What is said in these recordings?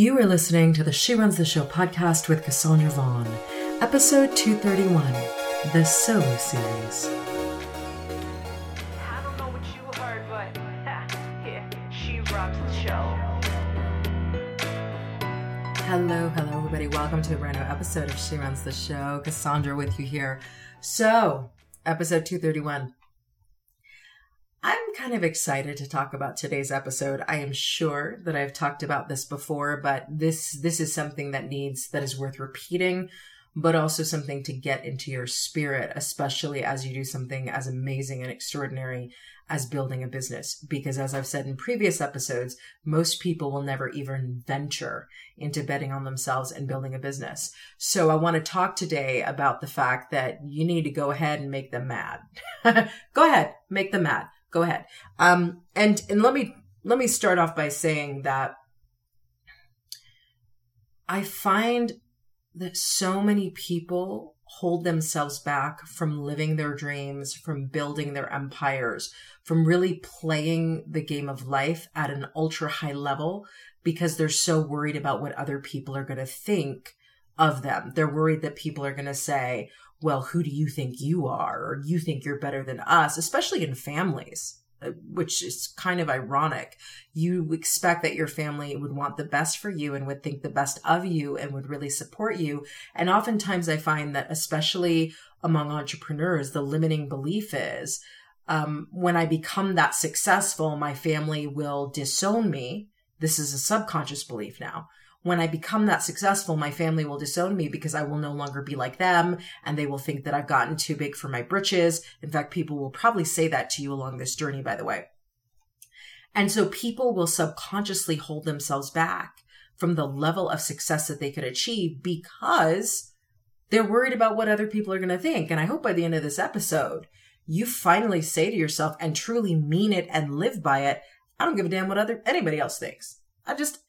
You are listening to the She Runs the Show podcast with Cassandra Vaughn, episode 231, the Solo Series. I don't know what you heard, but yeah, she rocks the show. Hello, hello, everybody. Welcome to a brand new episode of She Runs the Show. Cassandra with you here. So, episode 231. I'm kind of excited to talk about today's episode. I am sure that I've talked about this before, but this this is something that needs that is worth repeating, but also something to get into your spirit, especially as you do something as amazing and extraordinary as building a business. Because as I've said in previous episodes, most people will never even venture into betting on themselves and building a business. So I want to talk today about the fact that you need to go ahead and make them mad. go ahead, make them mad go ahead. Um, and and let me let me start off by saying that I find that so many people hold themselves back from living their dreams, from building their empires, from really playing the game of life at an ultra high level because they're so worried about what other people are going to think of them. They're worried that people are going to say, well, who do you think you are? Or you think you're better than us, especially in families, uh, which is kind of ironic. You expect that your family would want the best for you and would think the best of you and would really support you. And oftentimes I find that, especially among entrepreneurs, the limiting belief is, um, when I become that successful, my family will disown me. This is a subconscious belief now when I become that successful, my family will disown me because I will no longer be like them and they will think that I've gotten too big for my britches. In fact, people will probably say that to you along this journey, by the way. And so people will subconsciously hold themselves back from the level of success that they could achieve because they're worried about what other people are going to think. And I hope by the end of this episode, you finally say to yourself and truly mean it and live by it. I don't give a damn what other anybody else thinks. I just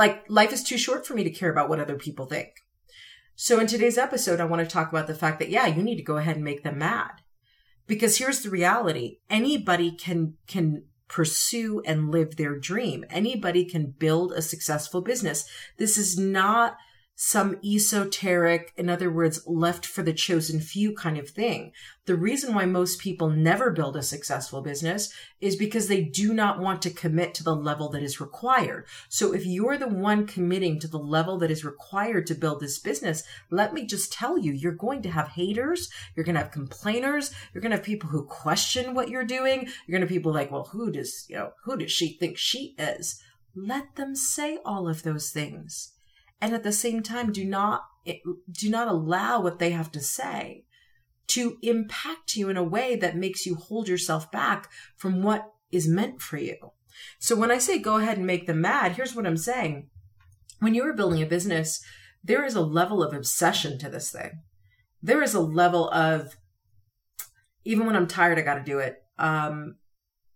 like, life is too short for me to care about what other people think. So, in today's episode, I want to talk about the fact that, yeah, you need to go ahead and make them mad. Because here's the reality anybody can, can pursue and live their dream. Anybody can build a successful business. This is not some esoteric, in other words, left for the chosen few kind of thing. The reason why most people never build a successful business is because they do not want to commit to the level that is required. So if you're the one committing to the level that is required to build this business, let me just tell you, you're going to have haters. You're going to have complainers. You're going to have people who question what you're doing. You're going to have people like, well, who does, you know, who does she think she is? Let them say all of those things and at the same time do not do not allow what they have to say to impact you in a way that makes you hold yourself back from what is meant for you. So when I say go ahead and make them mad, here's what I'm saying. When you are building a business, there is a level of obsession to this thing. There is a level of even when I'm tired, I got to do it. Um,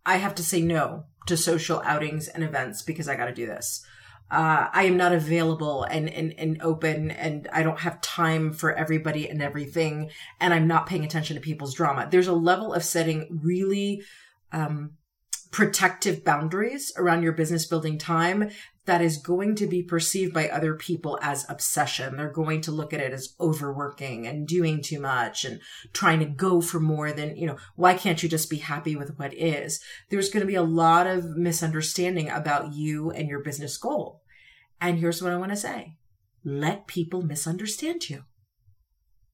I have to say no to social outings and events because I got to do this uh, I am not available and, and, and open and I don't have time for everybody and everything. And I'm not paying attention to people's drama. There's a level of setting really, um, protective boundaries around your business building time that is going to be perceived by other people as obsession. They're going to look at it as overworking and doing too much and trying to go for more than, you know, why can't you just be happy with what is? There's going to be a lot of misunderstanding about you and your business goal. And here's what I want to say. Let people misunderstand you.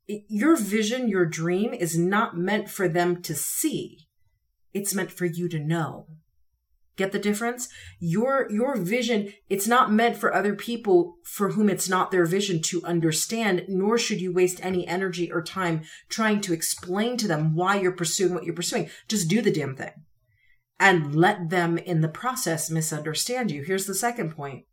Your vision, your dream is not meant for them to see. It's meant for you to know. Get the difference? Your, your vision, it's not meant for other people for whom it's not their vision to understand, nor should you waste any energy or time trying to explain to them why you're pursuing what you're pursuing. Just do the damn thing and let them in the process misunderstand you. Here's the second point.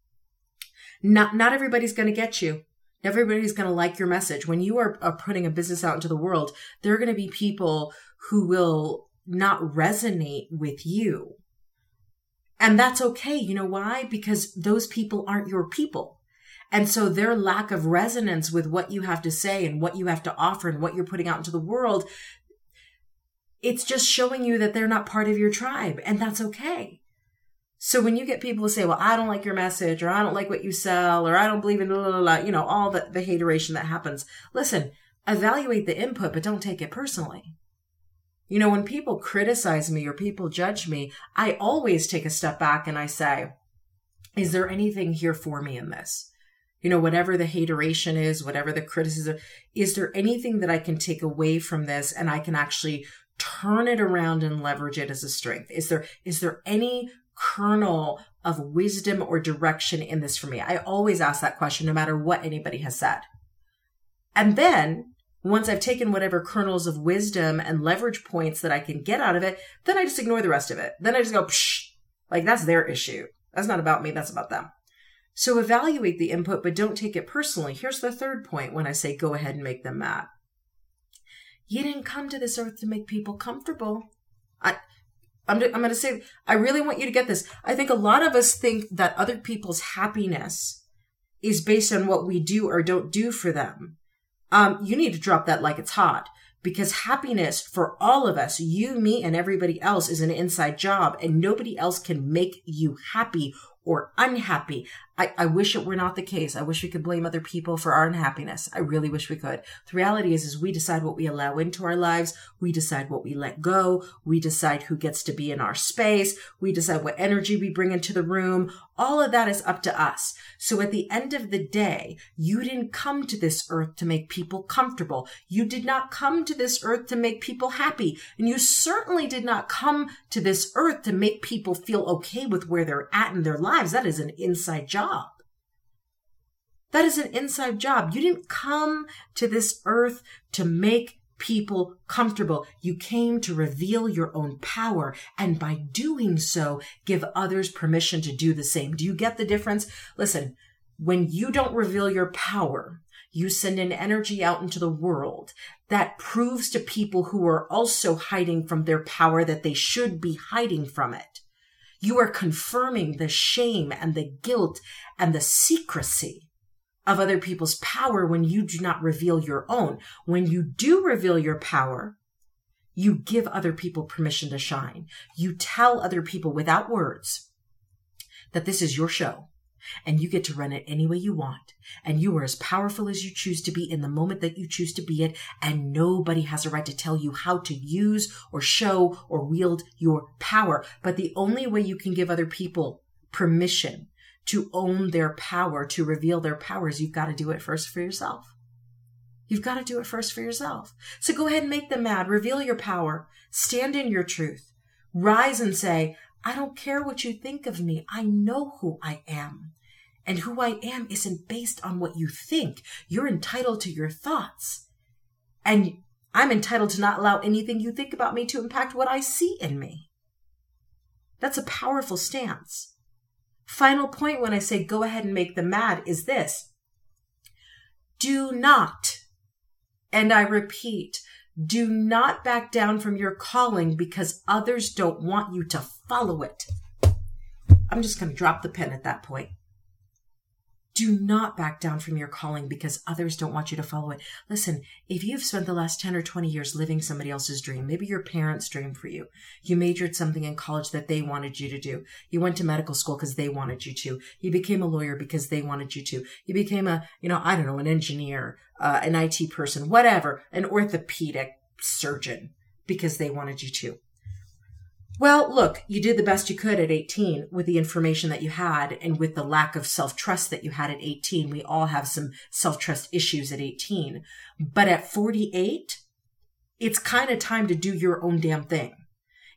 Not, not everybody's going to get you. Everybody's going to like your message. When you are, are putting a business out into the world, there are going to be people who will not resonate with you. And that's okay. You know why? Because those people aren't your people. And so their lack of resonance with what you have to say and what you have to offer and what you're putting out into the world, it's just showing you that they're not part of your tribe. And that's okay. So when you get people to say, well, I don't like your message or I don't like what you sell or I don't believe in blah, blah, blah, you know, all the, the hateration that happens. Listen, evaluate the input, but don't take it personally. You know, when people criticize me or people judge me, I always take a step back and I say, is there anything here for me in this? You know, whatever the hateration is, whatever the criticism, is there anything that I can take away from this and I can actually turn it around and leverage it as a strength? Is there, is there any kernel of wisdom or direction in this for me? I always ask that question no matter what anybody has said. And then once I've taken whatever kernels of wisdom and leverage points that I can get out of it, then I just ignore the rest of it. Then I just go, Psh, like that's their issue. That's not about me. That's about them. So evaluate the input, but don't take it personally. Here's the third point when I say go ahead and make them mad. You didn't come to this earth to make people comfortable. I, I'm, I'm going to say, I really want you to get this. I think a lot of us think that other people's happiness is based on what we do or don't do for them. Um, you need to drop that like it's hot because happiness for all of us, you, me, and everybody else is an inside job and nobody else can make you happy or unhappy. I, I wish it were not the case. I wish we could blame other people for our unhappiness. I really wish we could. The reality is, is we decide what we allow into our lives. We decide what we let go. We decide who gets to be in our space. We decide what energy we bring into the room. All of that is up to us. So at the end of the day, you didn't come to this earth to make people comfortable. You did not come to this earth to make people happy. And you certainly did not come to this earth to make people feel okay with where they're at in their lives. That is an inside job. That is an inside job. You didn't come to this earth to make people comfortable. You came to reveal your own power and by doing so, give others permission to do the same. Do you get the difference? Listen, when you don't reveal your power, you send an energy out into the world that proves to people who are also hiding from their power that they should be hiding from it. You are confirming the shame and the guilt and the secrecy of other people's power when you do not reveal your own. When you do reveal your power, you give other people permission to shine. You tell other people without words that this is your show and you get to run it any way you want. And you are as powerful as you choose to be in the moment that you choose to be it. And nobody has a right to tell you how to use or show or wield your power. But the only way you can give other people permission to own their power, to reveal their powers, you've got to do it first for yourself. You've got to do it first for yourself. So go ahead and make them mad. Reveal your power. Stand in your truth. Rise and say, I don't care what you think of me. I know who I am. And who I am isn't based on what you think. You're entitled to your thoughts. And I'm entitled to not allow anything you think about me to impact what I see in me. That's a powerful stance. Final point when I say go ahead and make them mad is this. Do not, and I repeat, do not back down from your calling because others don't want you to follow it. I'm just going to drop the pen at that point. Do not back down from your calling because others don't want you to follow it. Listen, if you've spent the last 10 or 20 years living somebody else's dream, maybe your parents' dream for you, you majored something in college that they wanted you to do. You went to medical school because they wanted you to. You became a lawyer because they wanted you to. You became a, you know, I don't know, an engineer, uh, an IT person, whatever, an orthopedic surgeon because they wanted you to. Well, look, you did the best you could at 18 with the information that you had and with the lack of self trust that you had at 18. We all have some self trust issues at 18. But at 48, it's kind of time to do your own damn thing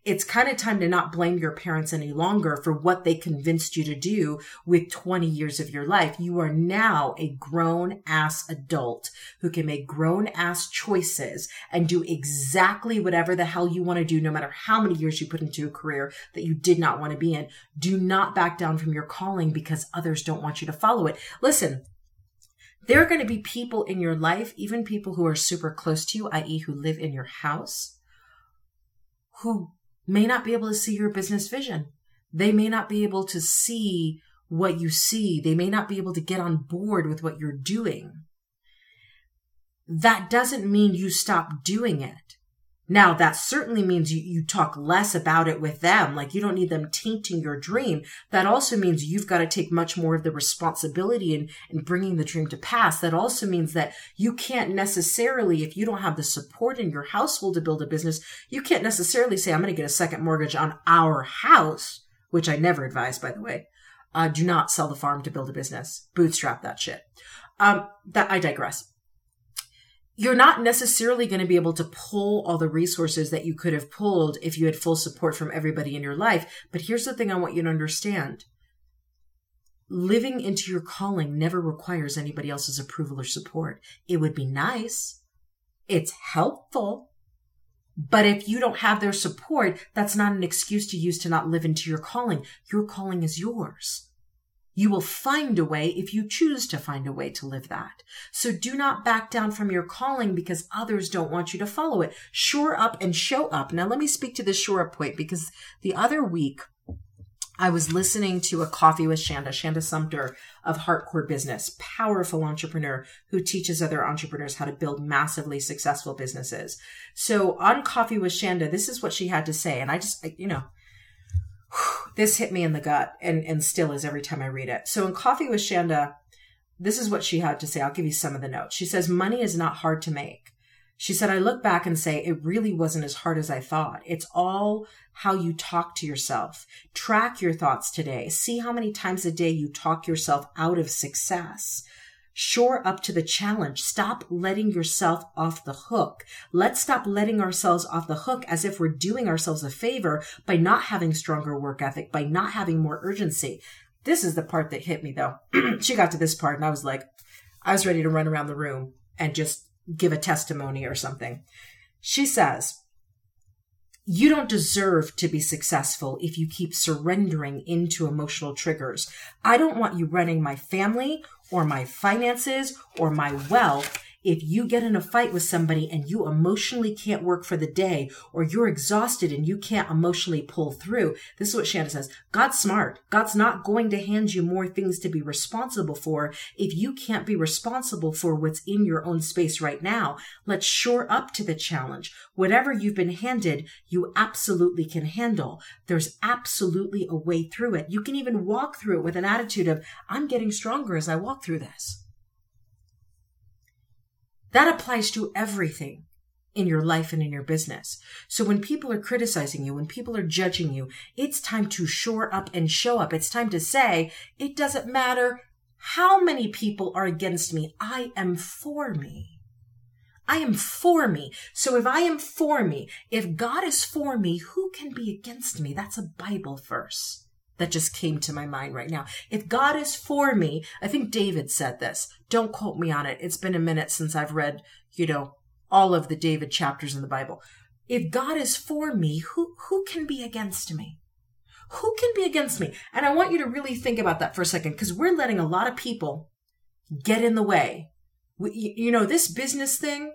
it's kind of time to not blame your parents any longer for what they convinced you to do with 20 years of your life. You are now a grown ass adult who can make grown ass choices and do exactly whatever the hell you want to do, no matter how many years you put into a career that you did not want to be in. Do not back down from your calling because others don't want you to follow it. Listen, there are going to be people in your life, even people who are super close to you, i.e., who live in your house, who may not be able to see your business vision. They may not be able to see what you see. They may not be able to get on board with what you're doing. That doesn't mean you stop doing it. Now, that certainly means you, you talk less about it with them. Like you don't need them tainting your dream. That also means you've got to take much more of the responsibility in, in bringing the dream to pass. That also means that you can't necessarily, if you don't have the support in your household to build a business, you can't necessarily say, I'm going to get a second mortgage on our house, which I never advise, by the way. Uh, do not sell the farm to build a business. Bootstrap that shit. Um, that I digress you're not necessarily going to be able to pull all the resources that you could have pulled if you had full support from everybody in your life. But here's the thing I want you to understand. Living into your calling never requires anybody else's approval or support. It would be nice. It's helpful. But if you don't have their support, that's not an excuse to use to not live into your calling. Your calling is yours. You will find a way if you choose to find a way to live that. So do not back down from your calling because others don't want you to follow it. Shore up and show up. Now let me speak to the shore up point because the other week I was listening to a coffee with Shanda, Shanda Sumpter of Heartcore Business, powerful entrepreneur who teaches other entrepreneurs how to build massively successful businesses. So on Coffee with Shanda, this is what she had to say. And I just, you know, this hit me in the gut and, and still is every time I read it. So in Coffee with Shanda, this is what she had to say. I'll give you some of the notes. She says, money is not hard to make. She said, I look back and say, it really wasn't as hard as I thought. It's all how you talk to yourself. Track your thoughts today. See how many times a day you talk yourself out of success. Shore up to the challenge. Stop letting yourself off the hook. Let's stop letting ourselves off the hook as if we're doing ourselves a favor by not having stronger work ethic, by not having more urgency. This is the part that hit me though. she got to this part and I was like, I was ready to run around the room and just give a testimony or something. She says, you don't deserve to be successful if you keep surrendering into emotional triggers. I don't want you running my family or my finances or my wealth if you get in a fight with somebody and you emotionally can't work for the day or you're exhausted and you can't emotionally pull through, this is what Shanda says. God's smart. God's not going to hand you more things to be responsible for if you can't be responsible for what's in your own space right now. Let's shore up to the challenge. Whatever you've been handed, you absolutely can handle. There's absolutely a way through it. You can even walk through it with an attitude of, I'm getting stronger as I walk through this. That applies to everything in your life and in your business. So when people are criticizing you, when people are judging you, it's time to shore up and show up. It's time to say, it doesn't matter how many people are against me. I am for me. I am for me. So if I am for me, if God is for me, who can be against me? That's a Bible verse that just came to my mind right now. If God is for me, I think David said this. Don't quote me on it. It's been a minute since I've read, you know, all of the David chapters in the Bible. If God is for me, who, who can be against me? Who can be against me? And I want you to really think about that for a second because we're letting a lot of people get in the way. We, you know, this business thing,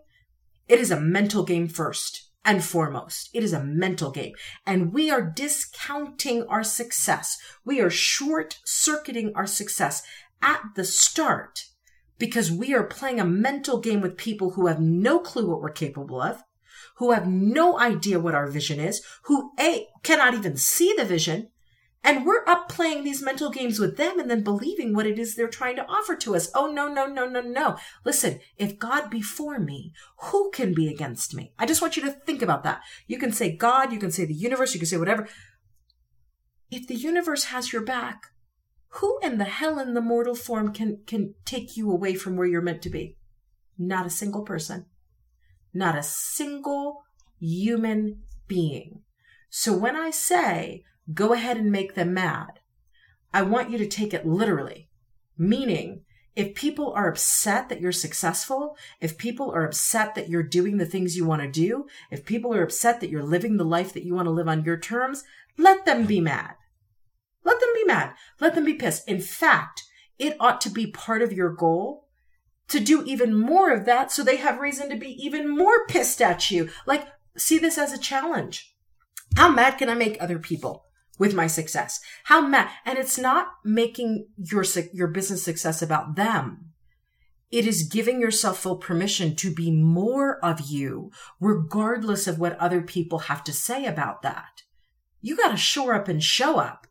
it is a mental game first and foremost. It is a mental game. And we are discounting our success. We are short circuiting our success at the start because we are playing a mental game with people who have no clue what we're capable of, who have no idea what our vision is, who A, cannot even see the vision, and we're up playing these mental games with them and then believing what it is they're trying to offer to us. Oh, no, no, no, no, no. Listen, if God be for me, who can be against me? I just want you to think about that. You can say God, you can say the universe, you can say whatever. If the universe has your back, who in the hell in the mortal form can, can take you away from where you're meant to be? Not a single person. Not a single human being. So when I say go ahead and make them mad. I want you to take it literally, meaning if people are upset that you're successful, if people are upset that you're doing the things you want to do, if people are upset that you're living the life that you want to live on your terms, let them be mad. Let them be mad. Let them be pissed. In fact, it ought to be part of your goal to do even more of that so they have reason to be even more pissed at you. Like, see this as a challenge. How mad can I make other people? With my success. How mad, and it's not making your, your business success about them. It is giving yourself full permission to be more of you, regardless of what other people have to say about that. You got to shore up and show up.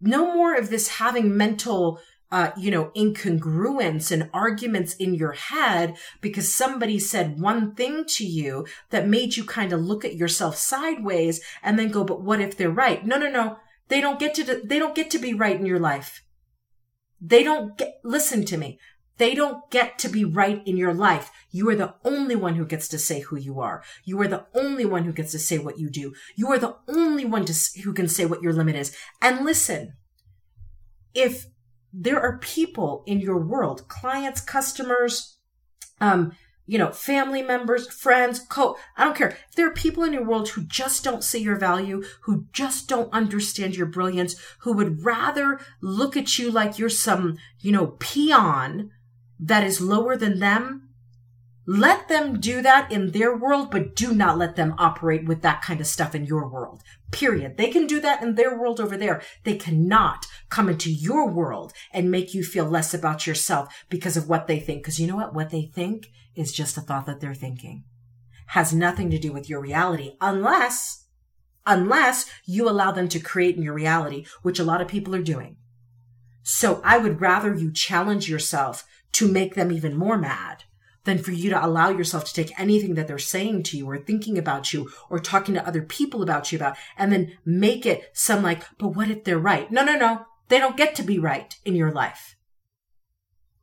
No more of this having mental uh, you know, incongruence and arguments in your head because somebody said one thing to you that made you kind of look at yourself sideways and then go, but what if they're right? No, no, no. They don't get to, they don't get to be right in your life. They don't get, listen to me. They don't get to be right in your life. You are the only one who gets to say who you are. You are the only one who gets to say what you do. You are the only one to, who can say what your limit is. And listen, if there are people in your world, clients, customers, um, you know, family members, friends, co, I don't care. If there are people in your world who just don't see your value, who just don't understand your brilliance, who would rather look at you like you're some, you know, peon that is lower than them, let them do that in their world, but do not let them operate with that kind of stuff in your world. Period. They can do that in their world over there. They cannot come into your world and make you feel less about yourself because of what they think. Because you know what? What they think is just a thought that they're thinking. Has nothing to do with your reality unless, unless you allow them to create in your reality, which a lot of people are doing. So I would rather you challenge yourself to make them even more mad than for you to allow yourself to take anything that they're saying to you or thinking about you or talking to other people about you about and then make it some like, but what if they're right? No, no, no. They don't get to be right in your life.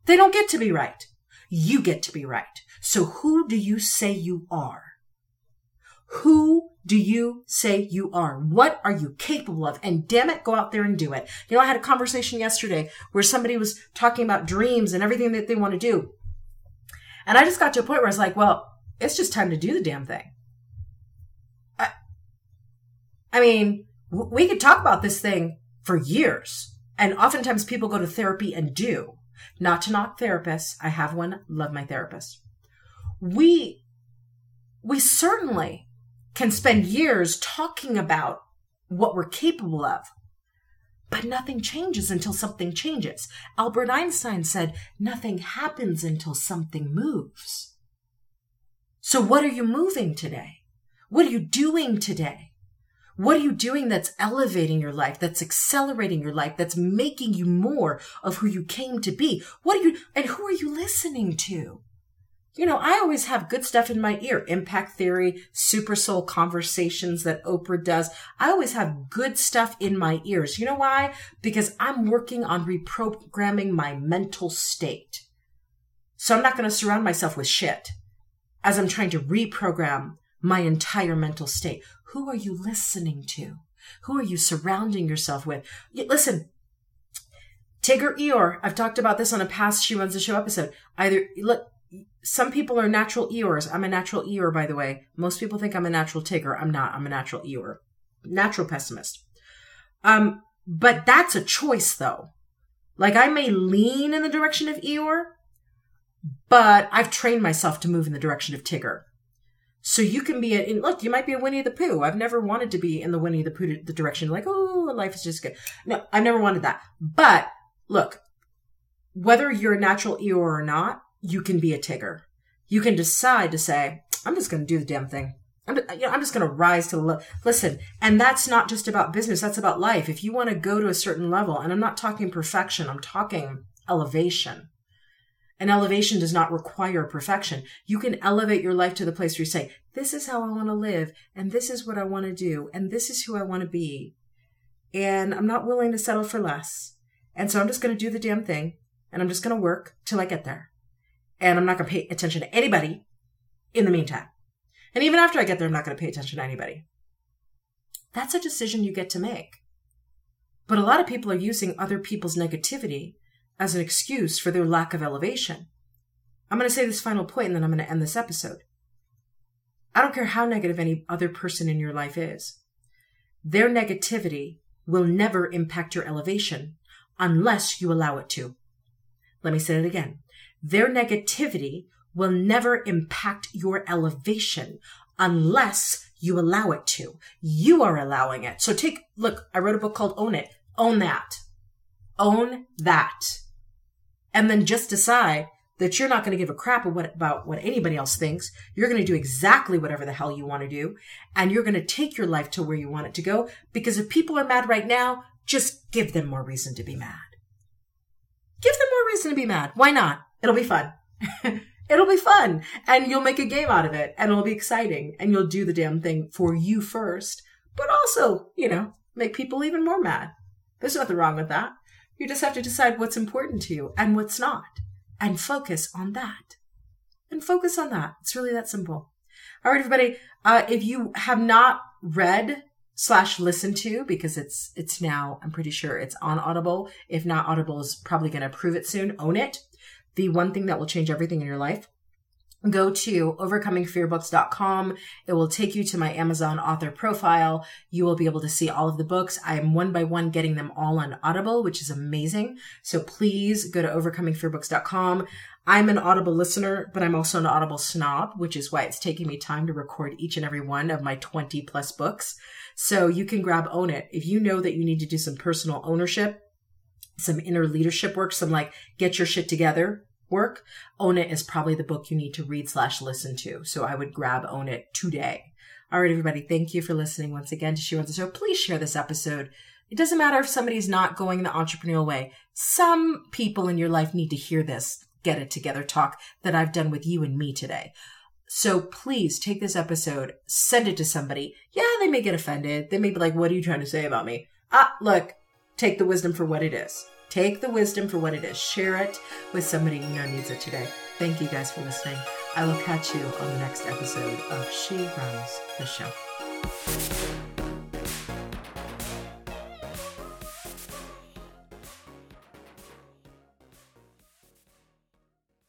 They don't get to be right. You get to be right. So who do you say you are? Who do you say you are? What are you capable of? And damn it, go out there and do it. You know, I had a conversation yesterday where somebody was talking about dreams and everything that they want to do. And I just got to a point where I was like, well, it's just time to do the damn thing. I, I mean, w- we could talk about this thing for years. And oftentimes people go to therapy and do. Not to knock therapists. I have one, love my therapist. We, we certainly can spend years talking about what we're capable of. But nothing changes until something changes. Albert Einstein said, nothing happens until something moves. So what are you moving today? What are you doing today? What are you doing that's elevating your life, that's accelerating your life, that's making you more of who you came to be? What are you, and who are you listening to? You know, I always have good stuff in my ear. Impact theory, super soul conversations that Oprah does. I always have good stuff in my ears. You know why? Because I'm working on reprogramming my mental state. So I'm not going to surround myself with shit as I'm trying to reprogram my entire mental state. Who are you listening to? Who are you surrounding yourself with? Listen, Tigger Eeyore, I've talked about this on a past She Runs the Show episode. Either, look, some people are natural Eeyores. I'm a natural Eeyore, by the way. Most people think I'm a natural Tigger. I'm not. I'm a natural Eeyore. Natural pessimist. Um, but that's a choice though. Like I may lean in the direction of Eeyore, but I've trained myself to move in the direction of Tigger. So you can be a, look, you might be a Winnie the Pooh. I've never wanted to be in the Winnie the Pooh, the direction like, oh, life is just good. No, I've never wanted that. But look, whether you're a natural Eeyore or not, you can be a Tigger. You can decide to say, I'm just going to do the damn thing. I'm, you know, I'm just going to rise to the level. Listen, and that's not just about business. That's about life. If you want to go to a certain level, and I'm not talking perfection, I'm talking elevation. And elevation does not require perfection. You can elevate your life to the place where you say, this is how I want to live, and this is what I want to do, and this is who I want to be. And I'm not willing to settle for less. And so I'm just going to do the damn thing, and I'm just going to work till I get there and I'm not going to pay attention to anybody in the meantime. And even after I get there, I'm not going to pay attention to anybody. That's a decision you get to make. But a lot of people are using other people's negativity as an excuse for their lack of elevation. I'm going to say this final point and then I'm going to end this episode. I don't care how negative any other person in your life is. Their negativity will never impact your elevation unless you allow it to. Let me say it again. Their negativity will never impact your elevation unless you allow it to. You are allowing it. So take, look, I wrote a book called Own It. Own that. Own that. And then just decide that you're not going to give a crap about, what anybody else thinks. You're going to do exactly whatever the hell you want to do. And you're going to take your life to where you want it to go. Because if people are mad right now, just give them more reason to be mad. Give them more reason to be mad. Why not? It'll be fun. it'll be fun. And you'll make a game out of it. And it'll be exciting. And you'll do the damn thing for you first. But also, you know, make people even more mad. There's nothing wrong with that. You just have to decide what's important to you and what's not and focus on that. And focus on that. It's really that simple. All right, everybody. Uh, if you have not read slash listened to, because it's, it's now, I'm pretty sure it's on Audible. If not, Audible is probably going to approve it soon. Own it. The one thing that will change everything in your life go to overcomingfearbooks.com. It will take you to my Amazon author profile. You will be able to see all of the books. I am one by one getting them all on Audible, which is amazing. So please go to overcomingfearbooks.com. I'm an Audible listener, but I'm also an Audible snob, which is why it's taking me time to record each and every one of my 20 plus books. So you can grab Own It. If you know that you need to do some personal ownership, some inner leadership work, some like get your shit together work, Own It is probably the book you need to read slash listen to. So I would grab Own It today. All right, everybody. Thank you for listening once again to She Runs the Show. Please share this episode. It doesn't matter if somebody's not going the entrepreneurial way. Some people in your life need to hear this get it together talk that I've done with you and me today. So please take this episode, send it to somebody. Yeah, they may get offended. They may be like, what are you trying to say about me? Ah, look, take the wisdom for what it is. Take the wisdom for what it is. Share it with somebody you know needs it today. Thank you guys for listening. I will catch you on the next episode of She Runs the Show.